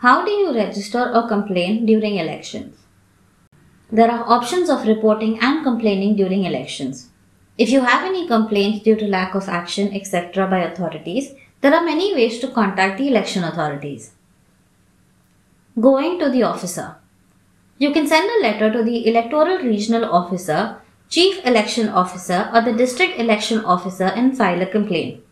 How do you register or complain during elections? There are options of reporting and complaining during elections. If you have any complaints due to lack of action, etc., by authorities, there are many ways to contact the election authorities. Going to the officer. You can send a letter to the electoral regional officer, chief election officer, or the district election officer and file a complaint.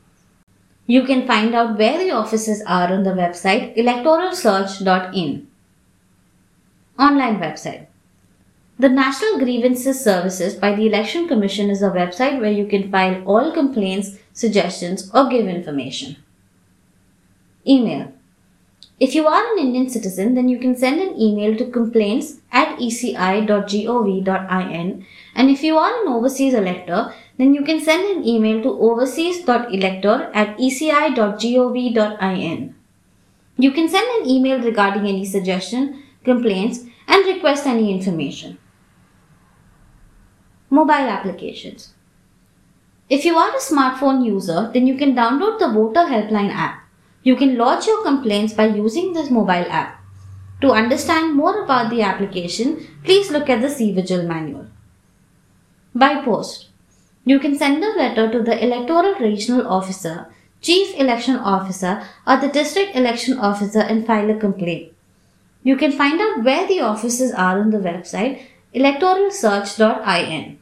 You can find out where the offices are on the website electoralsearch.in. Online website. The National Grievances Services by the Election Commission is a website where you can file all complaints, suggestions, or give information. Email. If you are an Indian citizen, then you can send an email to complaints at eci.gov.in. And if you are an overseas elector, then you can send an email to overseas.elector at eci.gov.in. You can send an email regarding any suggestion, complaints, and request any information. Mobile applications. If you are a smartphone user, then you can download the Voter Helpline app. You can lodge your complaints by using this mobile app. To understand more about the application, please look at the CVigil manual. By post. You can send a letter to the electoral regional officer, chief election officer, or the district election officer and file a complaint. You can find out where the offices are on the website electoralsearch.in.